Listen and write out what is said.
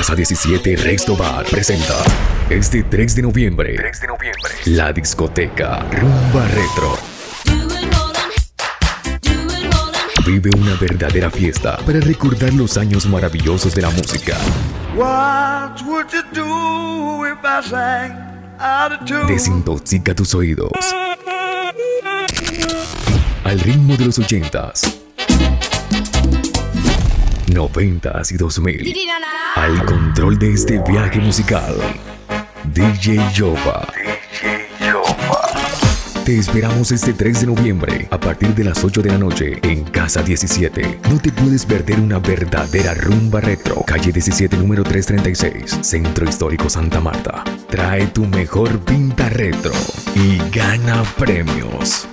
Casa 17 Resto Bar presenta este 3 de noviembre, 3 de noviembre, la discoteca Rumba Retro. Vive una verdadera fiesta para recordar los años maravillosos de la música. Desintoxica tus oídos. Al ritmo de los ochentas. 90 y 2000. Al control de este viaje musical, DJ Yoba. Te esperamos este 3 de noviembre a partir de las 8 de la noche en Casa 17. No te puedes perder una verdadera rumba retro. Calle 17, número 336, Centro Histórico Santa Marta. Trae tu mejor pinta retro y gana premios.